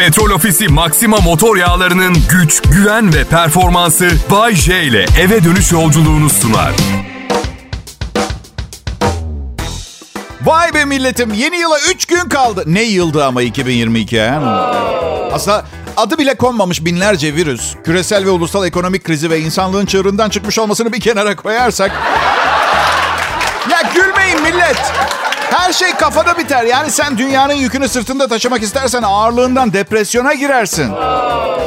Petrol Ofisi Maxima motor yağlarının güç, güven ve performansı Bay J ile eve dönüş yolculuğunu sunar. Vay be milletim yeni yıla 3 gün kaldı. Ne yıldı ama 2022 ha? Aslında adı bile konmamış binlerce virüs, küresel ve ulusal ekonomik krizi ve insanlığın çığırından çıkmış olmasını bir kenara koyarsak... Ya gülmeyin millet. Her şey kafada biter. Yani sen dünyanın yükünü sırtında taşımak istersen ağırlığından depresyona girersin.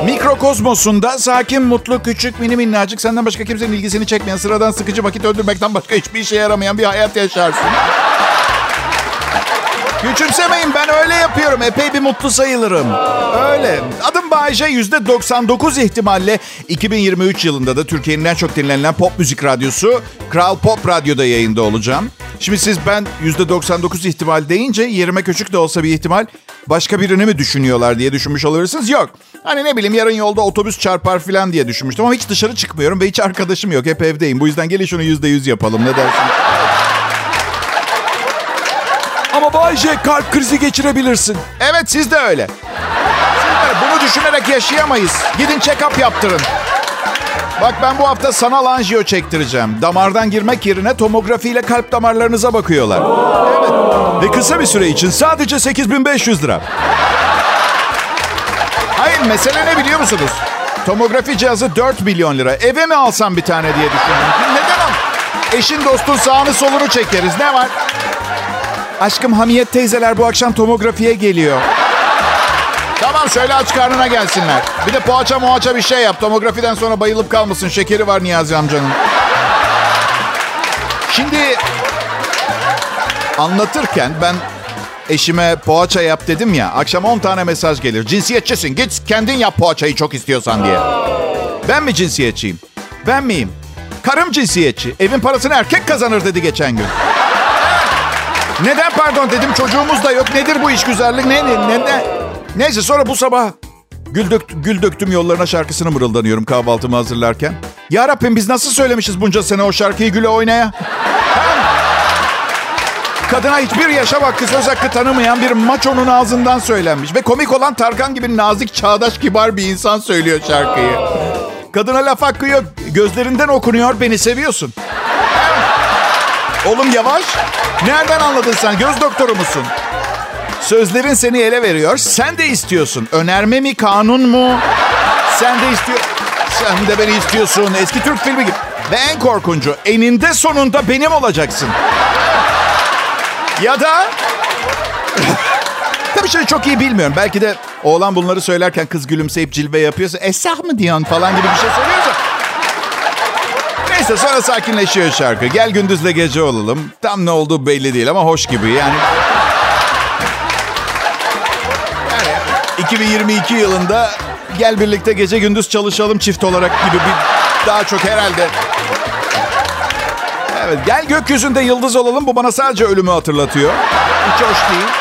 Mikrokozmosunda sakin, mutlu, küçük, mini minnacık senden başka kimsenin ilgisini çekmeyen, sıradan sıkıcı vakit öldürmekten başka hiçbir işe yaramayan bir hayat yaşarsın. Küçümsemeyin ben öyle yapıyorum. Epey bir mutlu sayılırım. Öyle. Adım Bayece %99 ihtimalle 2023 yılında da Türkiye'nin en çok dinlenilen pop müzik radyosu Kral Pop Radyo'da yayında olacağım. Şimdi siz ben %99 ihtimal deyince yerime küçük de olsa bir ihtimal başka birini mi düşünüyorlar diye düşünmüş olabilirsiniz. Yok. Hani ne bileyim yarın yolda otobüs çarpar falan diye düşünmüştüm ama hiç dışarı çıkmıyorum ve hiç arkadaşım yok. Hep evdeyim. Bu yüzden gelin şunu %100 yapalım. Ne dersiniz? Ama Bay J kalp krizi geçirebilirsin. Evet siz de öyle. Bunu düşünerek yaşayamayız. Gidin check-up yaptırın. Bak ben bu hafta sanal anjiyo çektireceğim. Damardan girmek yerine tomografiyle kalp damarlarınıza bakıyorlar. Evet. Ve kısa bir süre için sadece 8500 lira. Hayır mesele ne biliyor musunuz? Tomografi cihazı 4 milyon lira. Eve mi alsam bir tane diye düşündüm. Neden al? Eşin dostun sağını solunu çekeriz. Ne var? Aşkım Hamiyet teyzeler bu akşam tomografiye geliyor. Tamam söyle aç karnına gelsinler. Bir de poğaça muhaça bir şey yap. Tomografiden sonra bayılıp kalmasın. Şekeri var Niyazi amcanın. Şimdi anlatırken ben eşime poğaça yap dedim ya. Akşam 10 tane mesaj gelir. Cinsiyetçisin git kendin yap poğaçayı çok istiyorsan diye. Ben mi cinsiyetçiyim? Ben miyim? Karım cinsiyetçi. Evin parasını erkek kazanır dedi geçen gün. Neden pardon dedim çocuğumuz da yok. Nedir bu iş güzellik? Ne, ne, ne, ne? Neyse sonra bu sabah gül, dök, gül döktüm yollarına şarkısını mırıldanıyorum kahvaltımı hazırlarken. Ya Rabbim biz nasıl söylemişiz bunca sene o şarkıyı güle oynaya? Kadına hiçbir yaşam hakkı söz hakkı tanımayan bir maçonun ağzından söylenmiş. Ve komik olan Tarkan gibi nazik, çağdaş, kibar bir insan söylüyor şarkıyı. Kadına laf hakkı yok. Gözlerinden okunuyor beni seviyorsun. Oğlum yavaş. Nereden anladın sen? Göz doktoru musun? Sözlerin seni ele veriyor. Sen de istiyorsun. Önerme mi, kanun mu? Sen de istiyor. Sen de beni istiyorsun. Eski Türk filmi gibi. Ve en korkuncu, eninde sonunda benim olacaksın. Ya da... Tabii şimdi çok iyi bilmiyorum. Belki de oğlan bunları söylerken kız gülümseyip cilve yapıyorsa... Esah mı diyorsun falan gibi bir şey söylüyorsa... Neyse sonra sakinleşiyor şarkı. Gel gündüzle gece olalım. Tam ne olduğu belli değil ama hoş gibi. Yani yani 2022 yılında gel birlikte gece gündüz çalışalım çift olarak gibi bir daha çok herhalde. Evet gel gökyüzünde yıldız olalım. Bu bana sadece ölümü hatırlatıyor. Hiç hoş değil.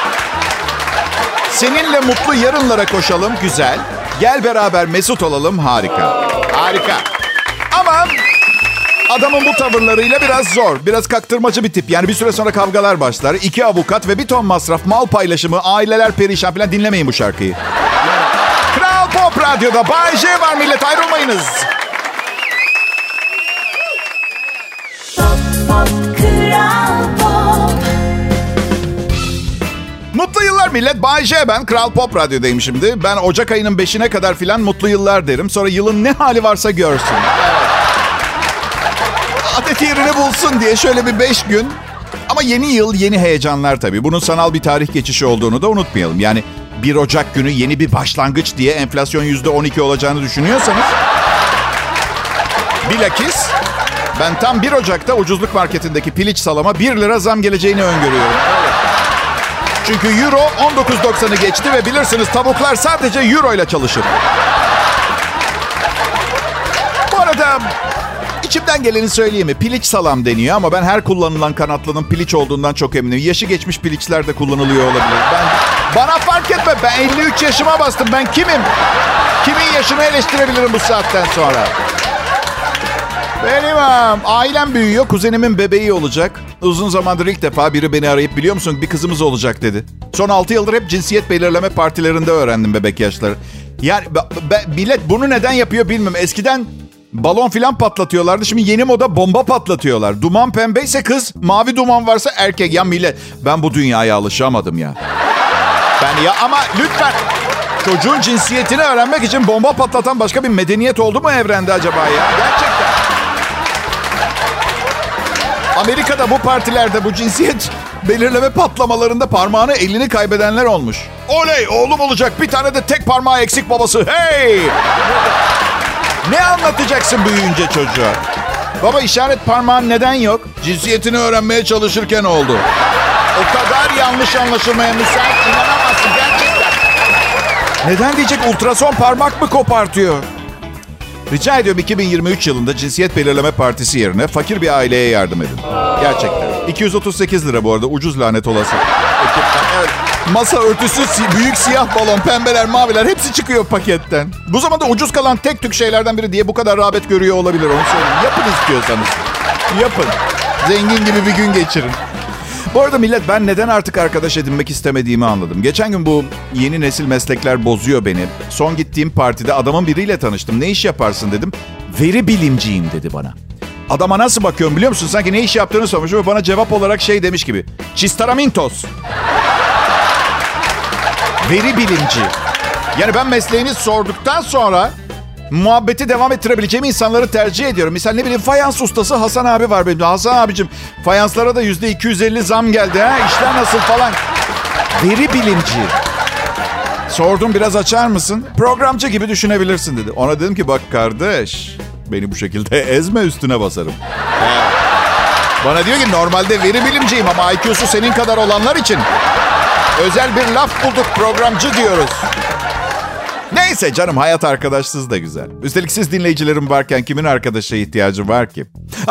Seninle mutlu yarınlara koşalım. Güzel. Gel beraber mesut olalım. Harika. Harika. Ama Adamın bu tavırlarıyla biraz zor. Biraz kaktırmacı bir tip. Yani bir süre sonra kavgalar başlar. İki avukat ve bir ton masraf, mal paylaşımı, aileler perişan falan dinlemeyin bu şarkıyı. Kral Pop Radyo'da Bay J var millet ayrılmayınız. Mutlu yıllar millet. Bay J ben. Kral Pop Radyo'dayım şimdi. Ben Ocak ayının 5'ine kadar filan mutlu yıllar derim. Sonra yılın ne hali varsa görsün. Adet yerini bulsun diye şöyle bir 5 gün. Ama yeni yıl yeni heyecanlar tabii. Bunun sanal bir tarih geçişi olduğunu da unutmayalım. Yani 1 Ocak günü yeni bir başlangıç diye enflasyon %12 olacağını düşünüyorsanız... Bilakis ben tam 1 Ocak'ta ucuzluk marketindeki piliç salama 1 lira zam geleceğini öngörüyorum. Çünkü euro 19.90'ı geçti ve bilirsiniz tavuklar sadece euro ile çalışır. Bu arada içimden geleni söyleyeyim mi? Piliç salam deniyor ama ben her kullanılan kanatlının piliç olduğundan çok eminim. Yaşı geçmiş piliçler de kullanılıyor olabilir. Ben, bana fark etme. Ben 53 yaşıma bastım. Ben kimim? Kimin yaşını eleştirebilirim bu saatten sonra? Benim ailem büyüyor. Kuzenimin bebeği olacak. Uzun zamandır ilk defa biri beni arayıp biliyor musun bir kızımız olacak dedi. Son 6 yıldır hep cinsiyet belirleme partilerinde öğrendim bebek yaşları. Yani be, be, millet bunu neden yapıyor bilmiyorum. Eskiden balon filan patlatıyorlardı. Şimdi yeni moda bomba patlatıyorlar. Duman pembeyse kız, mavi duman varsa erkek. Ya millet ben bu dünyaya alışamadım ya. Ben ya ama lütfen çocuğun cinsiyetini öğrenmek için bomba patlatan başka bir medeniyet oldu mu evrende acaba ya? Gerçekten. Amerika'da bu partilerde bu cinsiyet belirleme patlamalarında parmağını elini kaybedenler olmuş. Oley oğlum olacak bir tane de tek parmağı eksik babası. Hey! Ne anlatacaksın büyüyünce çocuğa? Baba işaret parmağın neden yok? Cinsiyetini öğrenmeye çalışırken oldu. O kadar yanlış anlaşılmaya müsait inanamazsın gerçekten. Neden diyecek ultrason parmak mı kopartıyor? Rica ediyorum 2023 yılında cinsiyet belirleme partisi yerine fakir bir aileye yardım edin. Gerçekten. 238 lira bu arada ucuz lanet olası. Masa örtüsü, büyük siyah balon, pembeler, maviler hepsi çıkıyor paketten. Bu zamanda ucuz kalan tek tük şeylerden biri diye bu kadar rağbet görüyor olabilir onu söyleyeyim. Yapın istiyorsanız. Yapın. Zengin gibi bir gün geçirin. Bu arada millet ben neden artık arkadaş edinmek istemediğimi anladım. Geçen gün bu yeni nesil meslekler bozuyor beni. Son gittiğim partide adamın biriyle tanıştım. Ne iş yaparsın dedim. Veri bilimciyim dedi bana. Adama nasıl bakıyorum biliyor musun? Sanki ne iş yaptığını sormuş ve bana cevap olarak şey demiş gibi. Çistaramintos. Veri bilimci. Yani ben mesleğini sorduktan sonra muhabbeti devam ettirebileceğim insanları tercih ediyorum. Misal ne bileyim fayans ustası Hasan abi var benim. Hasan abicim fayanslara da yüzde 250 zam geldi ha. İşler nasıl falan. Veri bilimci. Sordum biraz açar mısın? Programcı gibi düşünebilirsin dedi. Ona dedim ki bak kardeş beni bu şekilde ezme üstüne basarım. Bana diyor ki normalde veri bilimciyim ama IQ'su senin kadar olanlar için özel bir laf bulduk programcı diyoruz. Neyse canım hayat arkadaşsız da güzel. Üstelik siz dinleyicilerim varken kimin arkadaşa ihtiyacı var ki?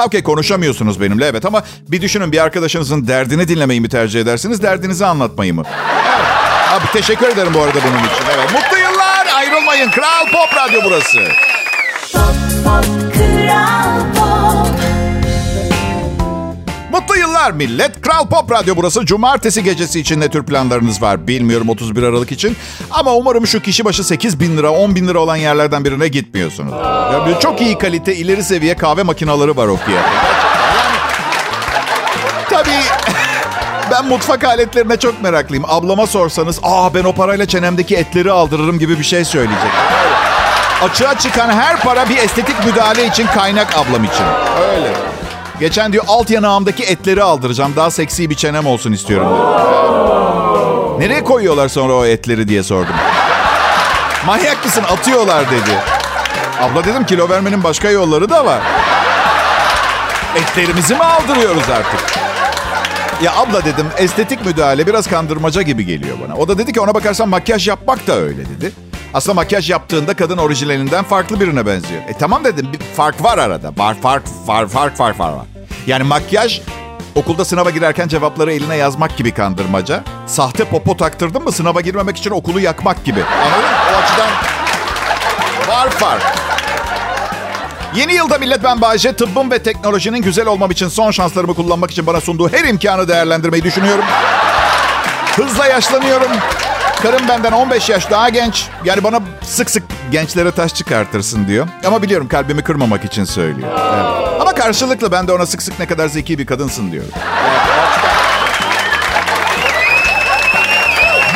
Okey konuşamıyorsunuz benimle evet ama bir düşünün bir arkadaşınızın derdini dinlemeyi mi tercih edersiniz, derdinizi anlatmayı mı? Evet. Abi teşekkür ederim bu arada bunun için. Evet. Mutlu yıllar ayrılmayın. Kral Pop Radyo burası. Pop, pop, Kral Pop. Mutlu yıllar millet. Kral Pop Radyo burası. Cumartesi gecesi için ne tür planlarınız var bilmiyorum 31 Aralık için. Ama umarım şu kişi başı 8 bin lira 10 bin lira olan yerlerden birine gitmiyorsunuz. Ya çok iyi kalite ileri seviye kahve makinaları var o fiyata. Tabii ben mutfak aletlerine çok meraklıyım. Ablama sorsanız aa ben o parayla çenemdeki etleri aldırırım gibi bir şey söyleyecek. Açığa çıkan her para bir estetik müdahale için kaynak ablam için. Öyle. Geçen diyor alt yanağımdaki etleri aldıracağım. Daha seksi bir çenem olsun istiyorum. Nereye koyuyorlar sonra o etleri diye sordum. Manyak mısın atıyorlar dedi. Abla dedim kilo vermenin başka yolları da var. Etlerimizi mi aldırıyoruz artık? Ya abla dedim estetik müdahale biraz kandırmaca gibi geliyor bana. O da dedi ki ona bakarsan makyaj yapmak da öyle dedi. Aslında makyaj yaptığında kadın orijinalinden farklı birine benziyor. E tamam dedim bir fark var arada. Var fark var fark fark var. Yani makyaj okulda sınava girerken cevapları eline yazmak gibi kandırmaca. Sahte popo taktırdın mı sınava girmemek için okulu yakmak gibi. Anladın mı? O açıdan var fark. Yeni yılda millet ben Bayece tıbbın ve teknolojinin güzel olmam için son şanslarımı kullanmak için bana sunduğu her imkanı değerlendirmeyi düşünüyorum. Hızla yaşlanıyorum. Karım benden 15 yaş daha genç. Yani bana sık sık gençlere taş çıkartırsın diyor. Ama biliyorum kalbimi kırmamak için söylüyor. Evet. Ama karşılıklı ben de ona sık sık ne kadar zeki bir kadınsın diyorum.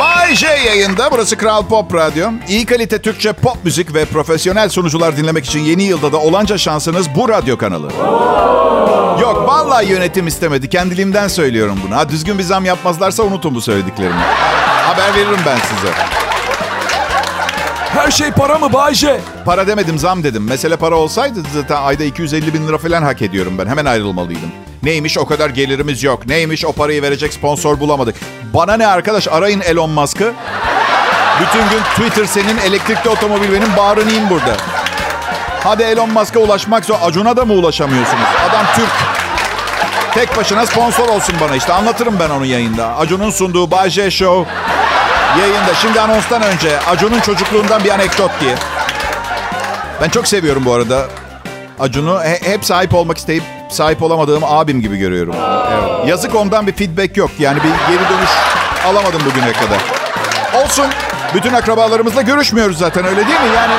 Bay J yayında. Burası Kral Pop Radyo. İyi kalite Türkçe pop müzik ve profesyonel sunucular dinlemek için yeni yılda da olanca şansınız bu radyo kanalı. Yok vallahi yönetim istemedi. Kendiliğimden söylüyorum bunu. Ha, düzgün bir zam yapmazlarsa unutun bu söylediklerimi. Haber veririm ben size. Her şey para mı Bayce? Para demedim zam dedim. Mesele para olsaydı zaten ayda 250 bin lira falan hak ediyorum ben. Hemen ayrılmalıydım. Neymiş o kadar gelirimiz yok. Neymiş o parayı verecek sponsor bulamadık. Bana ne arkadaş arayın Elon Musk'ı. Bütün gün Twitter senin, elektrikli otomobil benim, bağırın in burada. Hadi Elon Musk'a ulaşmak zor. Acun'a da mı ulaşamıyorsunuz? Adam Türk. Tek başına sponsor olsun bana işte. Anlatırım ben onu yayında. Acun'un sunduğu Bay J Show yayında. Şimdi anonstan önce Acun'un çocukluğundan bir anekdot diye. Ben çok seviyorum bu arada. Acun'u hep sahip olmak isteyip sahip olamadığım abim gibi görüyorum. Evet. Yazık ondan bir feedback yok. Yani bir geri dönüş alamadım bugüne kadar. Olsun. Bütün akrabalarımızla görüşmüyoruz zaten öyle değil mi? Yani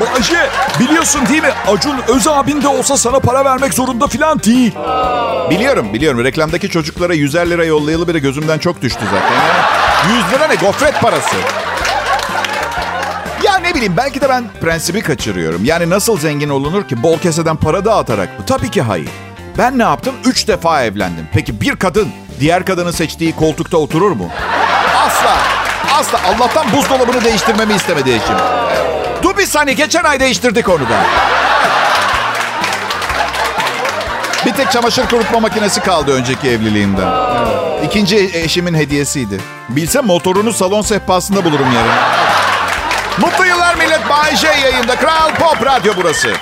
Bayce biliyorsun değil mi? Acun öz abin de olsa sana para vermek zorunda falan değil. Biliyorum biliyorum. Reklamdaki çocuklara 100'er lira yollayalı biri gözümden çok düştü zaten. Yani 100 lira ne? Gofret parası. Ya ne bileyim belki de ben prensibi kaçırıyorum. Yani nasıl zengin olunur ki bol keseden para dağıtarak mı? Tabii ki hayır. Ben ne yaptım? Üç defa evlendim. Peki bir kadın diğer kadının seçtiği koltukta oturur mu? Asla. Asla. Allah'tan buzdolabını değiştirmemi istemedi eşim. Dur bir saniye. Geçen ay değiştirdik onu da. Bir tek çamaşır kurutma makinesi kaldı önceki evliliğimden. İkinci eşimin hediyesiydi. Bilsem motorunu salon sehpasında bulurum yarın. Mutlu yıllar millet. Bay J yayında. Kral Pop Radyo burası.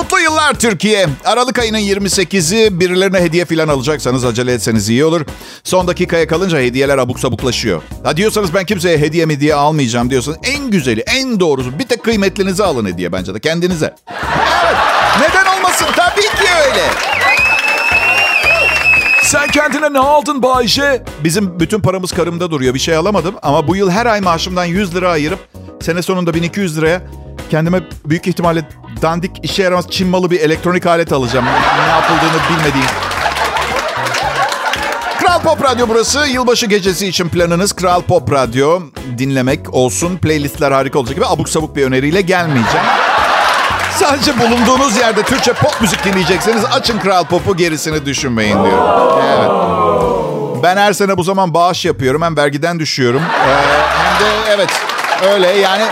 Mutlu yıllar Türkiye. Aralık ayının 28'i birilerine hediye falan alacaksanız acele etseniz iyi olur. Son dakikaya kalınca hediyeler abuk sabuklaşıyor. Ha diyorsanız ben kimseye hediye mi diye almayacağım diyorsanız en güzeli, en doğrusu bir tek kıymetlinizi alın hediye bence de kendinize. Evet. Neden olmasın? Tabii ki öyle. Sen kendine ne aldın Bayşe? Bizim bütün paramız karımda duruyor. Bir şey alamadım ama bu yıl her ay maaşımdan 100 lira ayırıp sene sonunda 1200 liraya kendime büyük ihtimalle dandik işe yaramaz Çin malı bir elektronik alet alacağım. Ne yapıldığını bilmediğim. Kral Pop Radyo burası. Yılbaşı gecesi için planınız Kral Pop Radyo dinlemek olsun. Playlistler harika olacak gibi abuk sabuk bir öneriyle gelmeyeceğim. Sadece bulunduğunuz yerde Türkçe pop müzik dinleyecekseniz açın Kral Pop'u gerisini düşünmeyin diyorum. Evet. Ben her sene bu zaman bağış yapıyorum. Hem vergiden düşüyorum. Ee, hem de evet öyle yani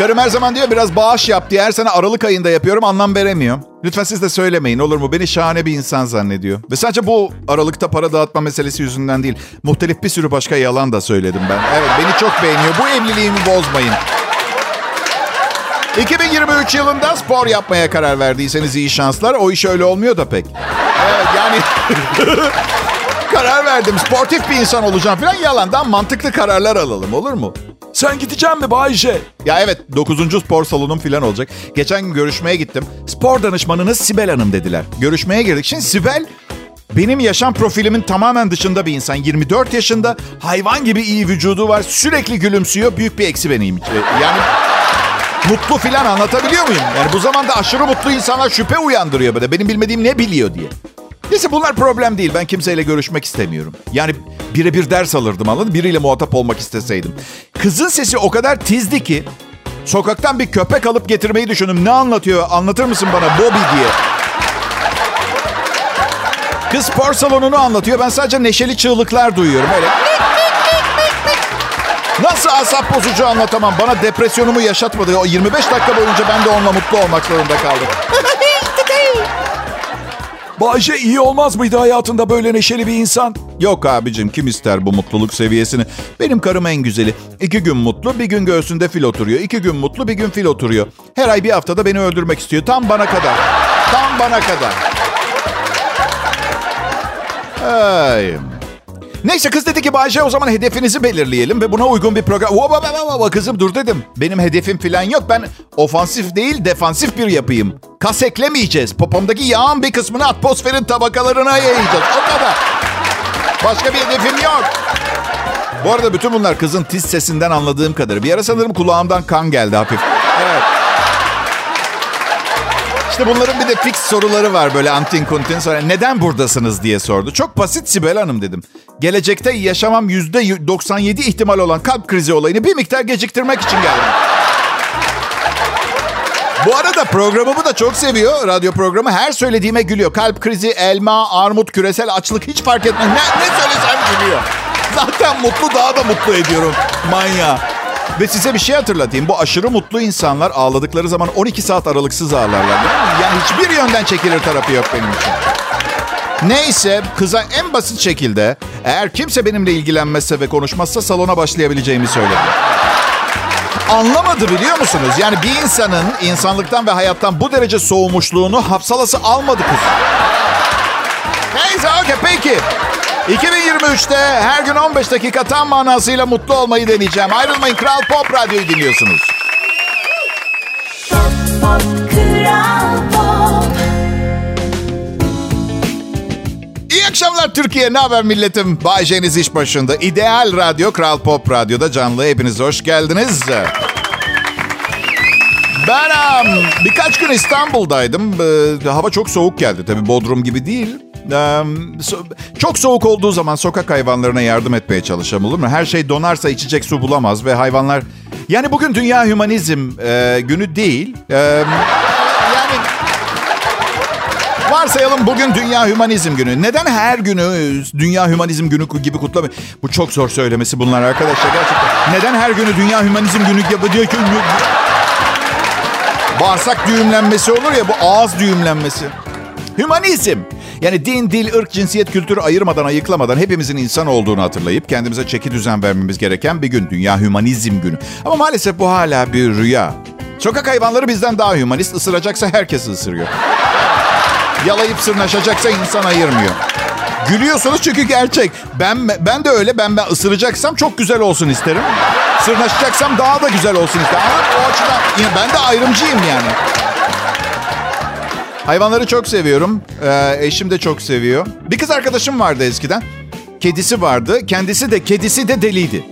Karım her zaman diyor biraz bağış yap diye. Her sene Aralık ayında yapıyorum anlam veremiyor. Lütfen siz de söylemeyin olur mu? Beni şahane bir insan zannediyor. Ve sadece bu Aralık'ta para dağıtma meselesi yüzünden değil. Muhtelif bir sürü başka yalan da söyledim ben. Evet beni çok beğeniyor. Bu evliliğimi bozmayın. 2023 yılında spor yapmaya karar verdiyseniz iyi şanslar. O iş öyle olmuyor da pek. Evet yani karar verdim. Sportif bir insan olacağım falan yalandan mantıklı kararlar alalım olur mu? Sen gideceksin mi Bayce? Ya evet 9. spor salonum falan olacak. Geçen gün görüşmeye gittim. Spor danışmanınız Sibel Hanım dediler. Görüşmeye girdik. Şimdi Sibel benim yaşam profilimin tamamen dışında bir insan. 24 yaşında hayvan gibi iyi vücudu var. Sürekli gülümsüyor. Büyük bir eksi benim. Yani mutlu filan anlatabiliyor muyum? Yani bu zamanda aşırı mutlu insanlar şüphe uyandırıyor böyle. Benim bilmediğim ne biliyor diye. Neyse bunlar problem değil. Ben kimseyle görüşmek istemiyorum. Yani birebir ders alırdım anladın Biriyle muhatap olmak isteseydim. Kızın sesi o kadar tizdi ki sokaktan bir köpek alıp getirmeyi düşündüm. Ne anlatıyor? Anlatır mısın bana Bobby diye. Kız spor salonunu anlatıyor. Ben sadece neşeli çığlıklar duyuyorum. Öyle. Nasıl asap bozucu anlatamam. Bana depresyonumu yaşatmadı. O 25 dakika boyunca ben de onunla mutlu olmak zorunda kaldım. Bayce iyi olmaz mıydı hayatında böyle neşeli bir insan? Yok abicim kim ister bu mutluluk seviyesini? Benim karım en güzeli. İki gün mutlu bir gün göğsünde fil oturuyor. İki gün mutlu bir gün fil oturuyor. Her ay bir haftada beni öldürmek istiyor. Tam bana kadar. Tam bana kadar. Ay. Neyse kız dedi ki Bayce o zaman hedefinizi belirleyelim ve buna uygun bir program... Vaba baba baba kızım dur dedim. Benim hedefim falan yok. Ben ofansif değil defansif bir yapayım. Kas eklemeyeceğiz. Popomdaki yağın bir kısmını atmosferin tabakalarına yayacağız. O kadar. Başka bir hedefim yok. Bu arada bütün bunlar kızın tiz sesinden anladığım kadar. Bir ara sanırım kulağımdan kan geldi hafif. Evet. İşte bunların bir de fix soruları var böyle antin kuntin. Sonra neden buradasınız diye sordu. Çok basit Sibel Hanım dedim. Gelecekte yaşamam yüzde 97 ihtimal olan kalp krizi olayını bir miktar geciktirmek için geldim. Bu arada programımı da çok seviyor. Radyo programı her söylediğime gülüyor. Kalp krizi, elma, armut, küresel açlık hiç fark etmez. Ne, ne söylesem gülüyor. Zaten mutlu daha da mutlu ediyorum. Manya. Ve size bir şey hatırlatayım. Bu aşırı mutlu insanlar ağladıkları zaman 12 saat aralıksız ağlarlar. Yani hiçbir yönden çekilir tarafı yok benim için. Neyse kıza en basit şekilde eğer kimse benimle ilgilenmezse ve konuşmazsa salona başlayabileceğimi söyledim. Anlamadı biliyor musunuz? Yani bir insanın insanlıktan ve hayattan bu derece soğumuşluğunu hapsalası almadı kız. Neyse okey peki. 2023'te her gün 15 dakika tam manasıyla mutlu olmayı deneyeceğim. Ayrılmayın Kral Pop Radyo'yu dinliyorsunuz. İyi akşamlar Türkiye. Ne haber milletim? Bay J'niz iş başında. İdeal Radyo, Kral Pop Radyo'da canlı. Hepiniz hoş geldiniz. Ben um, birkaç gün İstanbul'daydım. Ee, hava çok soğuk geldi. Tabii Bodrum gibi değil. Çok soğuk olduğu zaman sokak hayvanlarına yardım etmeye çalışalım olur mu? Her şey donarsa içecek su bulamaz ve hayvanlar... Yani bugün Dünya Hümanizm e, günü değil. Ee, yani Varsayalım bugün Dünya Hümanizm Günü. Neden her günü Dünya Hümanizm Günü gibi kutlamıyor? Bu çok zor söylemesi bunlar arkadaşlar gerçekten. Neden her günü Dünya Hümanizm Günü gibi diyor ki... Bağırsak düğümlenmesi olur ya bu ağız düğümlenmesi. Hümanizm. Yani din, dil, ırk, cinsiyet, kültür ayırmadan, ayıklamadan hepimizin insan olduğunu hatırlayıp kendimize çeki düzen vermemiz gereken bir gün. Dünya Hümanizm Günü. Ama maalesef bu hala bir rüya. Sokak hayvanları bizden daha hümanist. Isıracaksa herkes ısırıyor. Yalayıp sırnaşacaksa insan ayırmıyor. Gülüyorsunuz çünkü gerçek. Ben ben de öyle. Ben ben ısıracaksam çok güzel olsun isterim. Sırnaşacaksam daha da güzel olsun isterim. Ama o açıdan ben de ayrımcıyım yani. Hayvanları çok seviyorum. Ee, eşim de çok seviyor. Bir kız arkadaşım vardı eskiden. Kedisi vardı. Kendisi de kedisi de deliydi.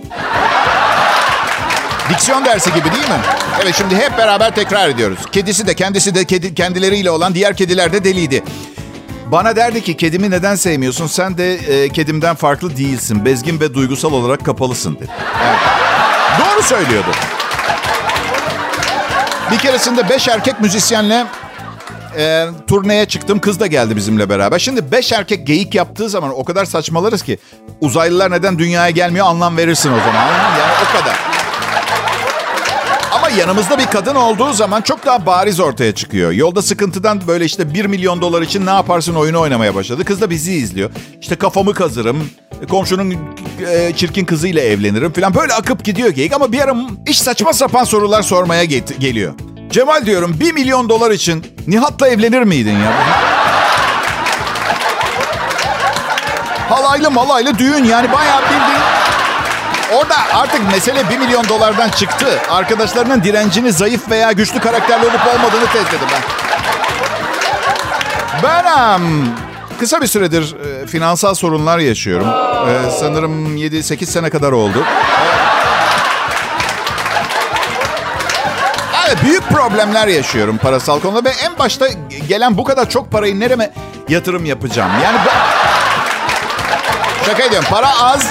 Diksiyon dersi gibi değil mi? Evet şimdi hep beraber tekrar ediyoruz. Kedisi de kendisi de kedi, kendileriyle olan diğer kediler de deliydi. Bana derdi ki kedimi neden sevmiyorsun? Sen de e, kedimden farklı değilsin. Bezgin ve duygusal olarak kapalısın dedi. Evet. Doğru söylüyordu. Bir keresinde beş erkek müzisyenle e, turneye çıktım. Kız da geldi bizimle beraber. Şimdi beş erkek geyik yaptığı zaman o kadar saçmalarız ki uzaylılar neden dünyaya gelmiyor anlam verirsin o zaman. Yani o kadar. Ama yanımızda bir kadın olduğu zaman çok daha bariz ortaya çıkıyor. Yolda sıkıntıdan böyle işte 1 milyon dolar için ne yaparsın oyunu oynamaya başladı. Kız da bizi izliyor. İşte kafamı kazırım, komşunun e, çirkin kızıyla evlenirim falan. Böyle akıp gidiyor geyik ama bir ara iş saçma sapan sorular sormaya geliyor. Cemal diyorum 1 milyon dolar için Nihat'la evlenir miydin ya? Halaylı malaylı düğün yani bayağı bildiğin Orada artık mesele 1 milyon dolardan çıktı. Arkadaşlarının direncini zayıf veya güçlü karakterli olup olmadığını test ettim ben. Ben um, kısa bir süredir e, finansal sorunlar yaşıyorum. E, sanırım 7-8 sene kadar oldu. Evet, büyük problemler yaşıyorum parasal konuda ve en başta gelen bu kadar çok parayı nereme yatırım yapacağım? Yani bu... Şaka ediyorum. Para az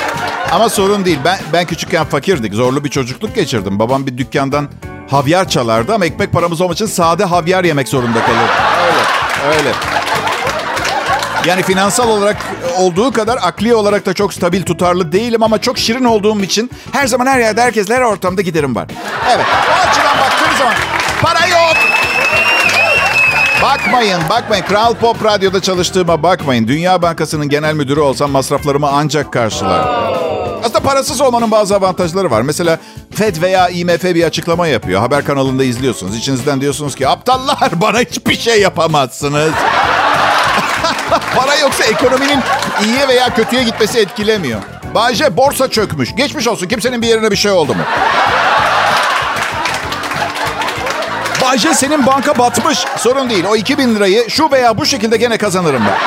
ama sorun değil. Ben ben küçükken fakirdik. Zorlu bir çocukluk geçirdim. Babam bir dükkandan havyar çalardı ama ekmek paramız olmadığı için sade havyar yemek zorunda kalırdı. Öyle, öyle. Yani finansal olarak olduğu kadar akli olarak da çok stabil, tutarlı değilim ama çok şirin olduğum için her zaman her yerde herkesle her ortamda giderim var. Evet, o açıdan baktığım zaman para yok. Bakmayın, bakmayın. Kral Pop Radyo'da çalıştığıma bakmayın. Dünya Bankası'nın genel müdürü olsam masraflarımı ancak karşılar. Aslında parasız olmanın bazı avantajları var. Mesela FED veya IMF bir açıklama yapıyor. Haber kanalında izliyorsunuz. İçinizden diyorsunuz ki aptallar bana hiçbir şey yapamazsınız. Para yoksa ekonominin iyiye veya kötüye gitmesi etkilemiyor. Bayce borsa çökmüş. Geçmiş olsun. Kimsenin bir yerine bir şey oldu mu? Bayce senin banka batmış. Sorun değil. O 2000 lirayı şu veya bu şekilde gene kazanırım ben.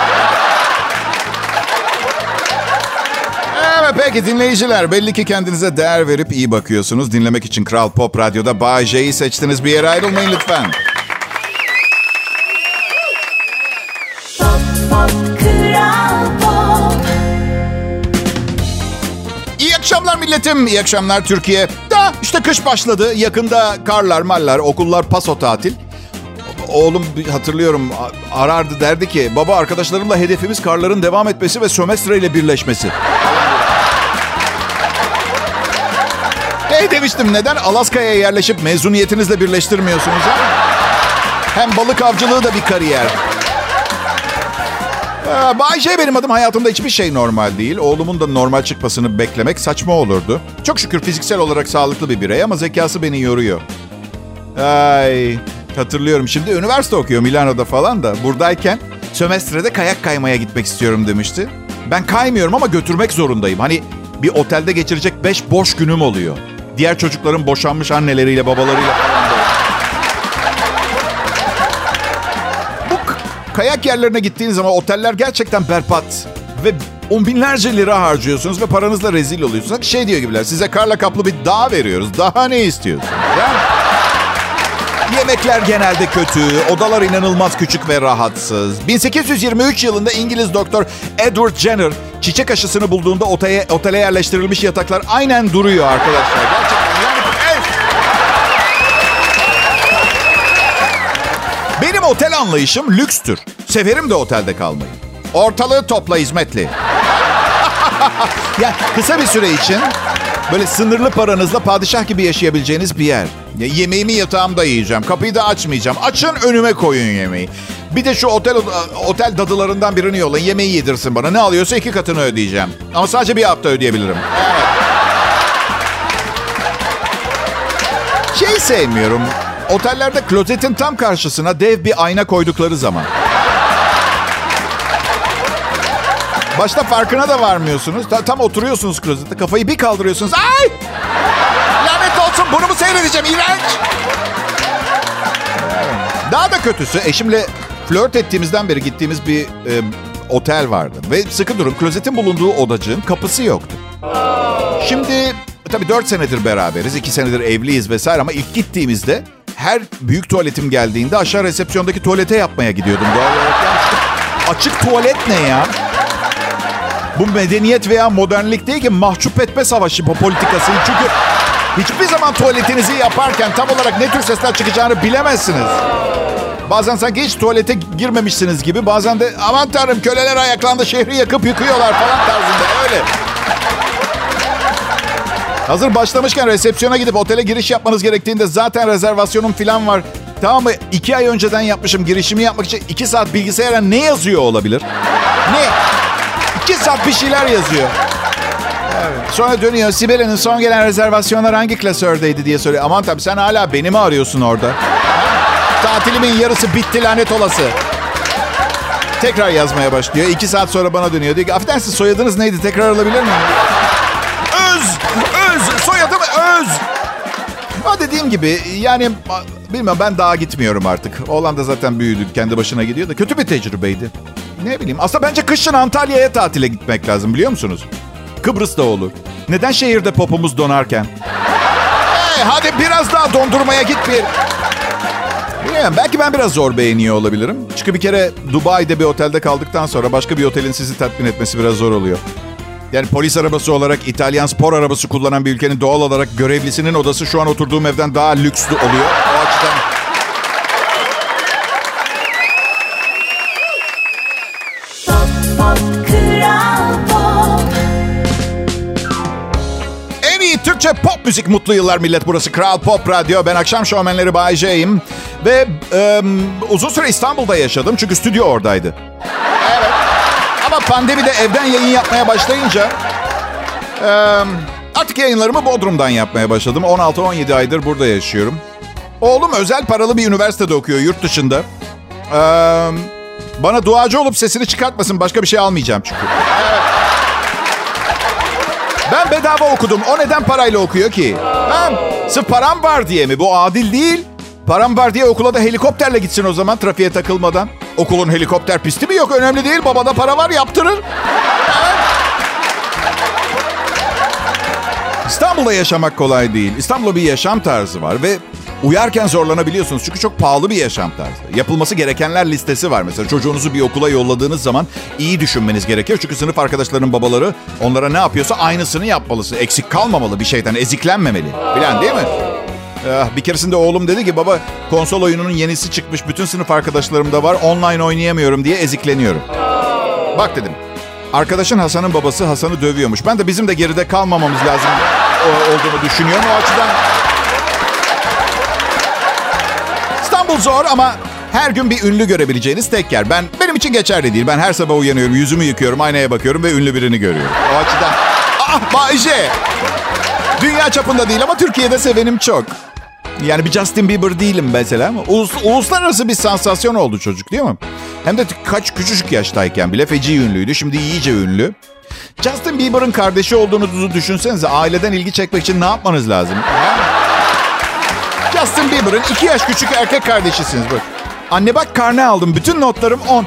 Evet peki dinleyiciler. Belli ki kendinize değer verip iyi bakıyorsunuz. Dinlemek için Kral Pop Radyo'da Bay J'yi seçtiniz. Bir yere ayrılmayın lütfen. Milletim, iyi akşamlar Türkiye. Da işte kış başladı. Yakında karlar, mallar, okullar paso tatil. Oğlum hatırlıyorum arardı derdi ki baba arkadaşlarımla hedefimiz karların devam etmesi ve sömestre ile birleşmesi. Hey demiştim neden Alaska'ya yerleşip mezuniyetinizle birleştirmiyorsunuz ha? Hem balık avcılığı da bir kariyer. Ee, Bayce benim adım hayatımda hiçbir şey normal değil. Oğlumun da normal çıkmasını beklemek saçma olurdu. Çok şükür fiziksel olarak sağlıklı bir birey ama zekası beni yoruyor. Ay hatırlıyorum şimdi üniversite okuyor Milano'da falan da. Buradayken sömestrede kayak kaymaya gitmek istiyorum demişti. Ben kaymıyorum ama götürmek zorundayım. Hani bir otelde geçirecek beş boş günüm oluyor. Diğer çocukların boşanmış anneleriyle babalarıyla kayak yerlerine gittiğiniz zaman oteller gerçekten berbat. Ve on binlerce lira harcıyorsunuz ve paranızla rezil oluyorsunuz. Şey diyor gibiler size karla kaplı bir dağ veriyoruz. Daha ne istiyorsunuz? Yani Yemekler genelde kötü, odalar inanılmaz küçük ve rahatsız. 1823 yılında İngiliz doktor Edward Jenner çiçek aşısını bulduğunda otele, otele yerleştirilmiş yataklar aynen duruyor arkadaşlar. Otel anlayışım lükstür. Severim de otelde kalmayı. Ortalığı topla hizmetli. ya kısa bir süre için böyle sınırlı paranızla padişah gibi yaşayabileceğiniz bir yer. Ya yemeğimi yatağımda yiyeceğim. Kapıyı da açmayacağım. Açın önüme koyun yemeği. Bir de şu otel otel dadılarından birini yollayın. Yemeği yedirsin bana. Ne alıyorsa iki katını ödeyeceğim. Ama sadece bir hafta ödeyebilirim. Evet. Şey sevmiyorum. Otellerde klozetin tam karşısına dev bir ayna koydukları zaman. Başta farkına da varmıyorsunuz. Ta- tam oturuyorsunuz klozette. Kafayı bir kaldırıyorsunuz. Ay! Lanet olsun bunu mu seyredeceğim? İğrenç! Daha da kötüsü eşimle flört ettiğimizden beri gittiğimiz bir e, otel vardı. Ve sıkı durun klozetin bulunduğu odacığın kapısı yoktu. Şimdi tabii 4 senedir beraberiz. 2 senedir evliyiz vesaire ama ilk gittiğimizde her büyük tuvaletim geldiğinde aşağı resepsiyondaki tuvalete yapmaya gidiyordum doğal olarak. Açık tuvalet ne ya? Bu medeniyet veya modernlik değil ki mahcup etme savaşı bu politikası. Çünkü hiçbir zaman tuvaletinizi yaparken tam olarak ne tür sesler çıkacağını bilemezsiniz. Bazen sanki hiç tuvalete girmemişsiniz gibi. Bazen de aman tanrım köleler ayaklandı şehri yakıp yıkıyorlar falan tarzında öyle. Hazır başlamışken resepsiyona gidip otele giriş yapmanız gerektiğinde zaten rezervasyonum falan var. Tamam mı? İki ay önceden yapmışım girişimi yapmak için. iki saat bilgisayara ne yazıyor olabilir? Ne? İki saat bir şeyler yazıyor. Evet. Sonra dönüyor. Sibel'in son gelen rezervasyonlar hangi klasördeydi diye soruyor. Aman tabii sen hala beni mi arıyorsun orada? Tatilimin yarısı bitti lanet olası. Tekrar yazmaya başlıyor. İki saat sonra bana dönüyor. Diyor ki affedersiniz soyadınız neydi? Tekrar alabilir miyim? Öz! Öz! Soyadım Öz! Ama dediğim gibi yani bilmem ben daha gitmiyorum artık. Oğlan da zaten büyüdü. Kendi başına gidiyor da kötü bir tecrübeydi. Ne bileyim. Aslında bence kışın Antalya'ya tatile gitmek lazım biliyor musunuz? Kıbrıs'ta olur. Neden şehirde popumuz donarken? Hey, hadi biraz daha dondurmaya git bir. Bilmiyorum, belki ben biraz zor beğeniyor olabilirim. Çünkü bir kere Dubai'de bir otelde kaldıktan sonra başka bir otelin sizi tatmin etmesi biraz zor oluyor. Yani polis arabası olarak İtalyan spor arabası kullanan bir ülkenin doğal olarak görevlisinin odası şu an oturduğum evden daha lükslü oluyor. O açıdan... Türkçe pop müzik mutlu yıllar millet. Burası Kral Pop Radyo. Ben akşam şovmenleri Bay J'yim. Ve e, uzun süre İstanbul'da yaşadım çünkü stüdyo oradaydı. Pandemide evden yayın yapmaya başlayınca... E, artık yayınlarımı Bodrum'dan yapmaya başladım. 16-17 aydır burada yaşıyorum. Oğlum özel paralı bir üniversitede okuyor yurt dışında. E, bana duacı olup sesini çıkartmasın. Başka bir şey almayacağım çünkü. Ben bedava okudum. O neden parayla okuyor ki? Ha? Sırf param var diye mi? Bu adil değil. Param var diye okula da helikopterle gitsin o zaman trafiğe takılmadan. Okulun helikopter pisti mi yok? Önemli değil. Babada para var yaptırır. İstanbul'da yaşamak kolay değil. İstanbul'da bir yaşam tarzı var ve uyarken zorlanabiliyorsunuz. Çünkü çok pahalı bir yaşam tarzı. Yapılması gerekenler listesi var. Mesela çocuğunuzu bir okula yolladığınız zaman iyi düşünmeniz gerekiyor. Çünkü sınıf arkadaşlarının babaları onlara ne yapıyorsa aynısını yapmalısı. Eksik kalmamalı bir şeyden, eziklenmemeli. Bilen değil mi? Bir keresinde oğlum dedi ki baba konsol oyununun yenisi çıkmış. Bütün sınıf arkadaşlarım da var. Online oynayamıyorum diye ezikleniyorum. Bak dedim. Arkadaşın Hasan'ın babası Hasan'ı dövüyormuş. Ben de bizim de geride kalmamamız lazım olduğunu düşünüyorum. O açıdan İstanbul zor ama her gün bir ünlü görebileceğiniz tek yer. Ben benim için geçerli değil. Ben her sabah uyanıyorum, yüzümü yıkıyorum, aynaya bakıyorum ve ünlü birini görüyorum. O açıdan ah Bayce. Dünya çapında değil ama Türkiye'de sevenim çok. Yani bir Justin Bieber değilim mesela ama ulus, uluslararası bir sansasyon oldu çocuk değil mi? Hem de kaç küçücük yaştayken bile feci ünlüydü. Şimdi iyice ünlü. Justin Bieber'ın kardeşi olduğunuzu düşünsenize aileden ilgi çekmek için ne yapmanız lazım? Justin Bieber'ın iki yaş küçük erkek kardeşisiniz. Bak. Anne bak karne aldım. Bütün notlarım 10.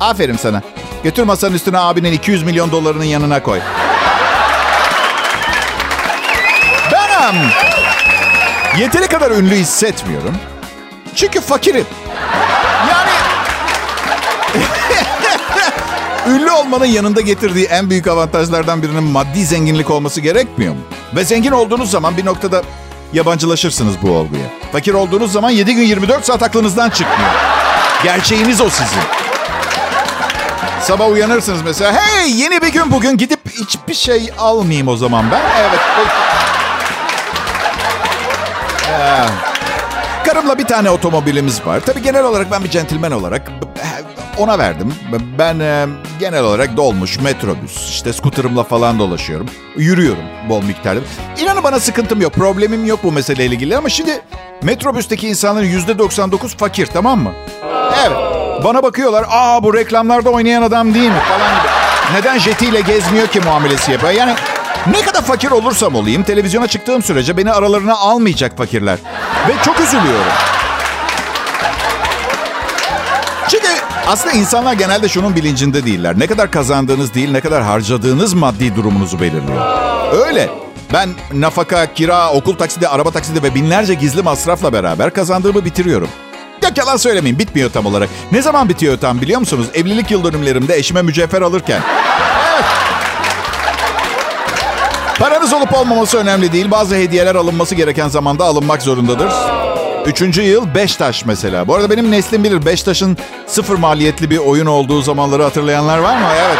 Aferin sana. Götür masanın üstüne abinin 200 milyon dolarının yanına koy. Benim. Yeteri kadar ünlü hissetmiyorum. Çünkü fakirim. Yani ünlü olmanın yanında getirdiği en büyük avantajlardan birinin maddi zenginlik olması gerekmiyor mu? Ve zengin olduğunuz zaman bir noktada yabancılaşırsınız bu olguya. Fakir olduğunuz zaman 7 gün 24 saat aklınızdan çıkmıyor. Gerçeğiniz o sizin. Sabah uyanırsınız mesela. Hey yeni bir gün bugün gidip hiçbir şey almayayım o zaman ben. Evet. Karımla bir tane otomobilimiz var. Tabii genel olarak ben bir centilmen olarak ona verdim. Ben e, genel olarak dolmuş, metrobüs, işte skuterımla falan dolaşıyorum. Yürüyorum bol miktarda. İnanın bana sıkıntım yok, problemim yok bu meseleyle ilgili. Ama şimdi metrobüsteki insanların %99 fakir tamam mı? Evet. Bana bakıyorlar, aa bu reklamlarda oynayan adam değil mi falan. Neden jetiyle gezmiyor ki muamelesi yapıyor? Yani ne kadar fakir olursam olayım televizyona çıktığım sürece beni aralarına almayacak fakirler. Ve çok üzülüyorum. Çünkü aslında insanlar genelde şunun bilincinde değiller. Ne kadar kazandığınız değil, ne kadar harcadığınız maddi durumunuzu belirliyor. Öyle. Ben nafaka, kira, okul taksidi, araba taksidi ve binlerce gizli masrafla beraber kazandığımı bitiriyorum. Yok yalan söylemeyin bitmiyor tam olarak. Ne zaman bitiyor tam biliyor musunuz? Evlilik yıl dönümlerimde eşime mücevher alırken. Paranız olup olmaması önemli değil. Bazı hediyeler alınması gereken zamanda alınmak zorundadır. Üçüncü yıl Beştaş mesela. Bu arada benim neslim bilir. Beştaş'ın sıfır maliyetli bir oyun olduğu zamanları hatırlayanlar var mı? Evet.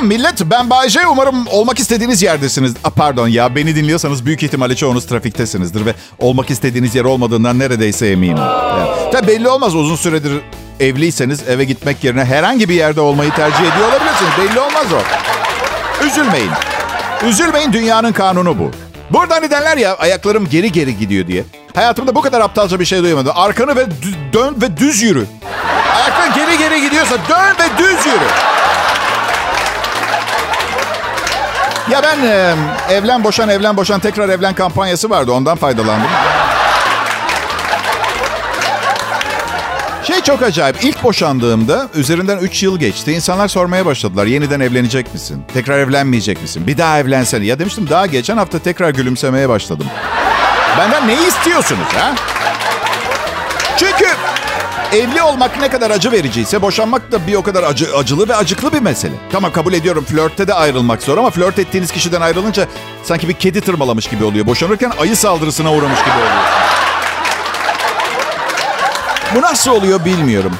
Merhaba millet. Ben Bayce. Umarım olmak istediğiniz yerdesiniz. A, pardon ya beni dinliyorsanız büyük ihtimalle çoğunuz trafiktesinizdir ve olmak istediğiniz yer olmadığından neredeyse eminim. Evet. Tabii belli olmaz uzun süredir evliyseniz eve gitmek yerine herhangi bir yerde olmayı tercih ediyor olabilirsiniz. Belli olmaz o. Üzülmeyin. Üzülmeyin dünyanın kanunu bu. Buradan gidenler ya ayaklarım geri geri gidiyor diye. Hayatımda bu kadar aptalca bir şey duymadım. Arkanı ve dön ve düz yürü. Ayakların geri geri gidiyorsa dön ve düz yürü. Ya ben e, evlen boşan evlen boşan tekrar evlen kampanyası vardı ondan faydalandım. Şey çok acayip. İlk boşandığımda üzerinden 3 yıl geçti. İnsanlar sormaya başladılar. Yeniden evlenecek misin? Tekrar evlenmeyecek misin? Bir daha evlensene. Ya demiştim daha geçen hafta tekrar gülümsemeye başladım. Benden neyi istiyorsunuz ha? Çünkü evli olmak ne kadar acı vericiyse boşanmak da bir o kadar acı, acılı ve acıklı bir mesele. Tamam kabul ediyorum flörtte de ayrılmak zor ama flört ettiğiniz kişiden ayrılınca sanki bir kedi tırmalamış gibi oluyor. Boşanırken ayı saldırısına uğramış gibi oluyor. Bu nasıl oluyor bilmiyorum.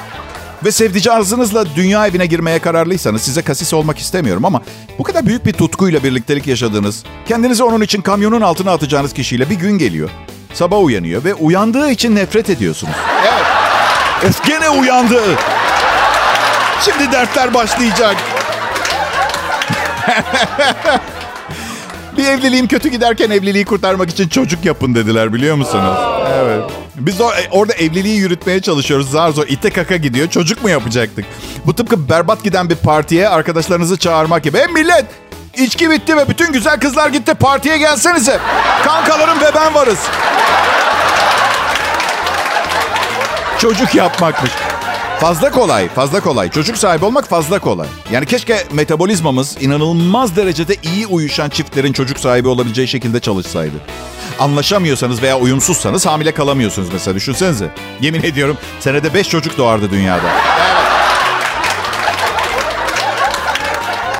Ve sevdici arzınızla dünya evine girmeye kararlıysanız size kasis olmak istemiyorum ama bu kadar büyük bir tutkuyla birliktelik yaşadığınız, kendinizi onun için kamyonun altına atacağınız kişiyle bir gün geliyor. Sabah uyanıyor ve uyandığı için nefret ediyorsunuz. Evet. Öf gene uyandı. Şimdi dertler başlayacak. bir evliliğim kötü giderken evliliği kurtarmak için çocuk yapın dediler biliyor musunuz? Evet. Biz o, e, orada evliliği yürütmeye çalışıyoruz. Zar zor ite kaka gidiyor. Çocuk mu yapacaktık? Bu tıpkı berbat giden bir partiye arkadaşlarınızı çağırmak gibi. Hey millet! İçki bitti ve bütün güzel kızlar gitti. Partiye gelsenize. Kankalarım ve ben varız. Çocuk yapmakmış. Fazla kolay, fazla kolay. Çocuk sahibi olmak fazla kolay. Yani keşke metabolizmamız inanılmaz derecede iyi uyuşan çiftlerin çocuk sahibi olabileceği şekilde çalışsaydı. Anlaşamıyorsanız veya uyumsuzsanız hamile kalamıyorsunuz mesela düşünsenize. Yemin ediyorum senede 5 çocuk doğardı dünyada.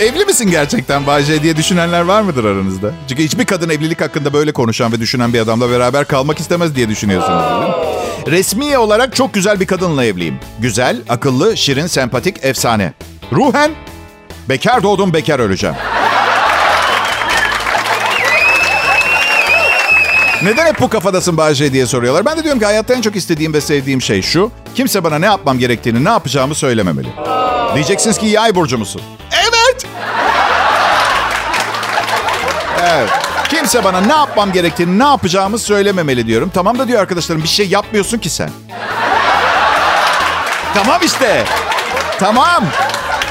Evli misin gerçekten Bayce diye düşünenler var mıdır aranızda? Çünkü hiçbir kadın evlilik hakkında böyle konuşan ve düşünen bir adamla beraber kalmak istemez diye düşünüyorsunuz değil mi? Resmi olarak çok güzel bir kadınla evliyim. Güzel, akıllı, şirin, sempatik, efsane. Ruhen, bekar doğdum, bekar öleceğim. Neden hep bu kafadasın Bahçe diye soruyorlar. Ben de diyorum ki hayatta en çok istediğim ve sevdiğim şey şu. kimse bana ne yapmam gerektiğini, ne yapacağımı söylememeli. Diyeceksiniz ki yay burcu musun? Evet. Evet. Kimse bana ne yapmam gerektiğini, ne yapacağımı söylememeli diyorum. Tamam da diyor arkadaşlarım bir şey yapmıyorsun ki sen. tamam işte. Tamam.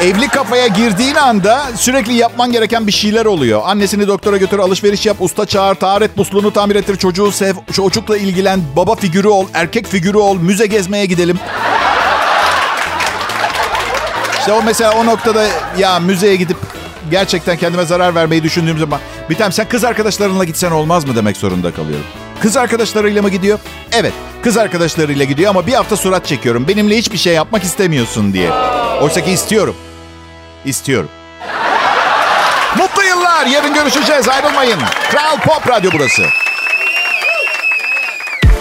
Evli kafaya girdiğin anda sürekli yapman gereken bir şeyler oluyor. Annesini doktora götür, alışveriş yap, usta çağır, taharet musluğunu tamir ettir, çocuğu sev, çocukla ilgilen, baba figürü ol, erkek figürü ol, müze gezmeye gidelim. İşte o mesela o noktada ya müzeye gidip gerçekten kendime zarar vermeyi düşündüğüm zaman tane sen kız arkadaşlarınla gitsen olmaz mı demek zorunda kalıyorum. Kız arkadaşlarıyla mı gidiyor? Evet kız arkadaşlarıyla gidiyor ama bir hafta surat çekiyorum. Benimle hiçbir şey yapmak istemiyorsun diye. Oysa ki istiyorum. İstiyorum. Mutlu yıllar. Yarın görüşeceğiz. Ayrılmayın. Kral Pop Radyo burası.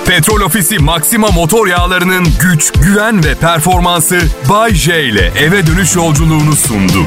Petrol Ofisi Maxima motor yağlarının güç, güven ve performansı Bay J ile eve dönüş yolculuğunu sundu.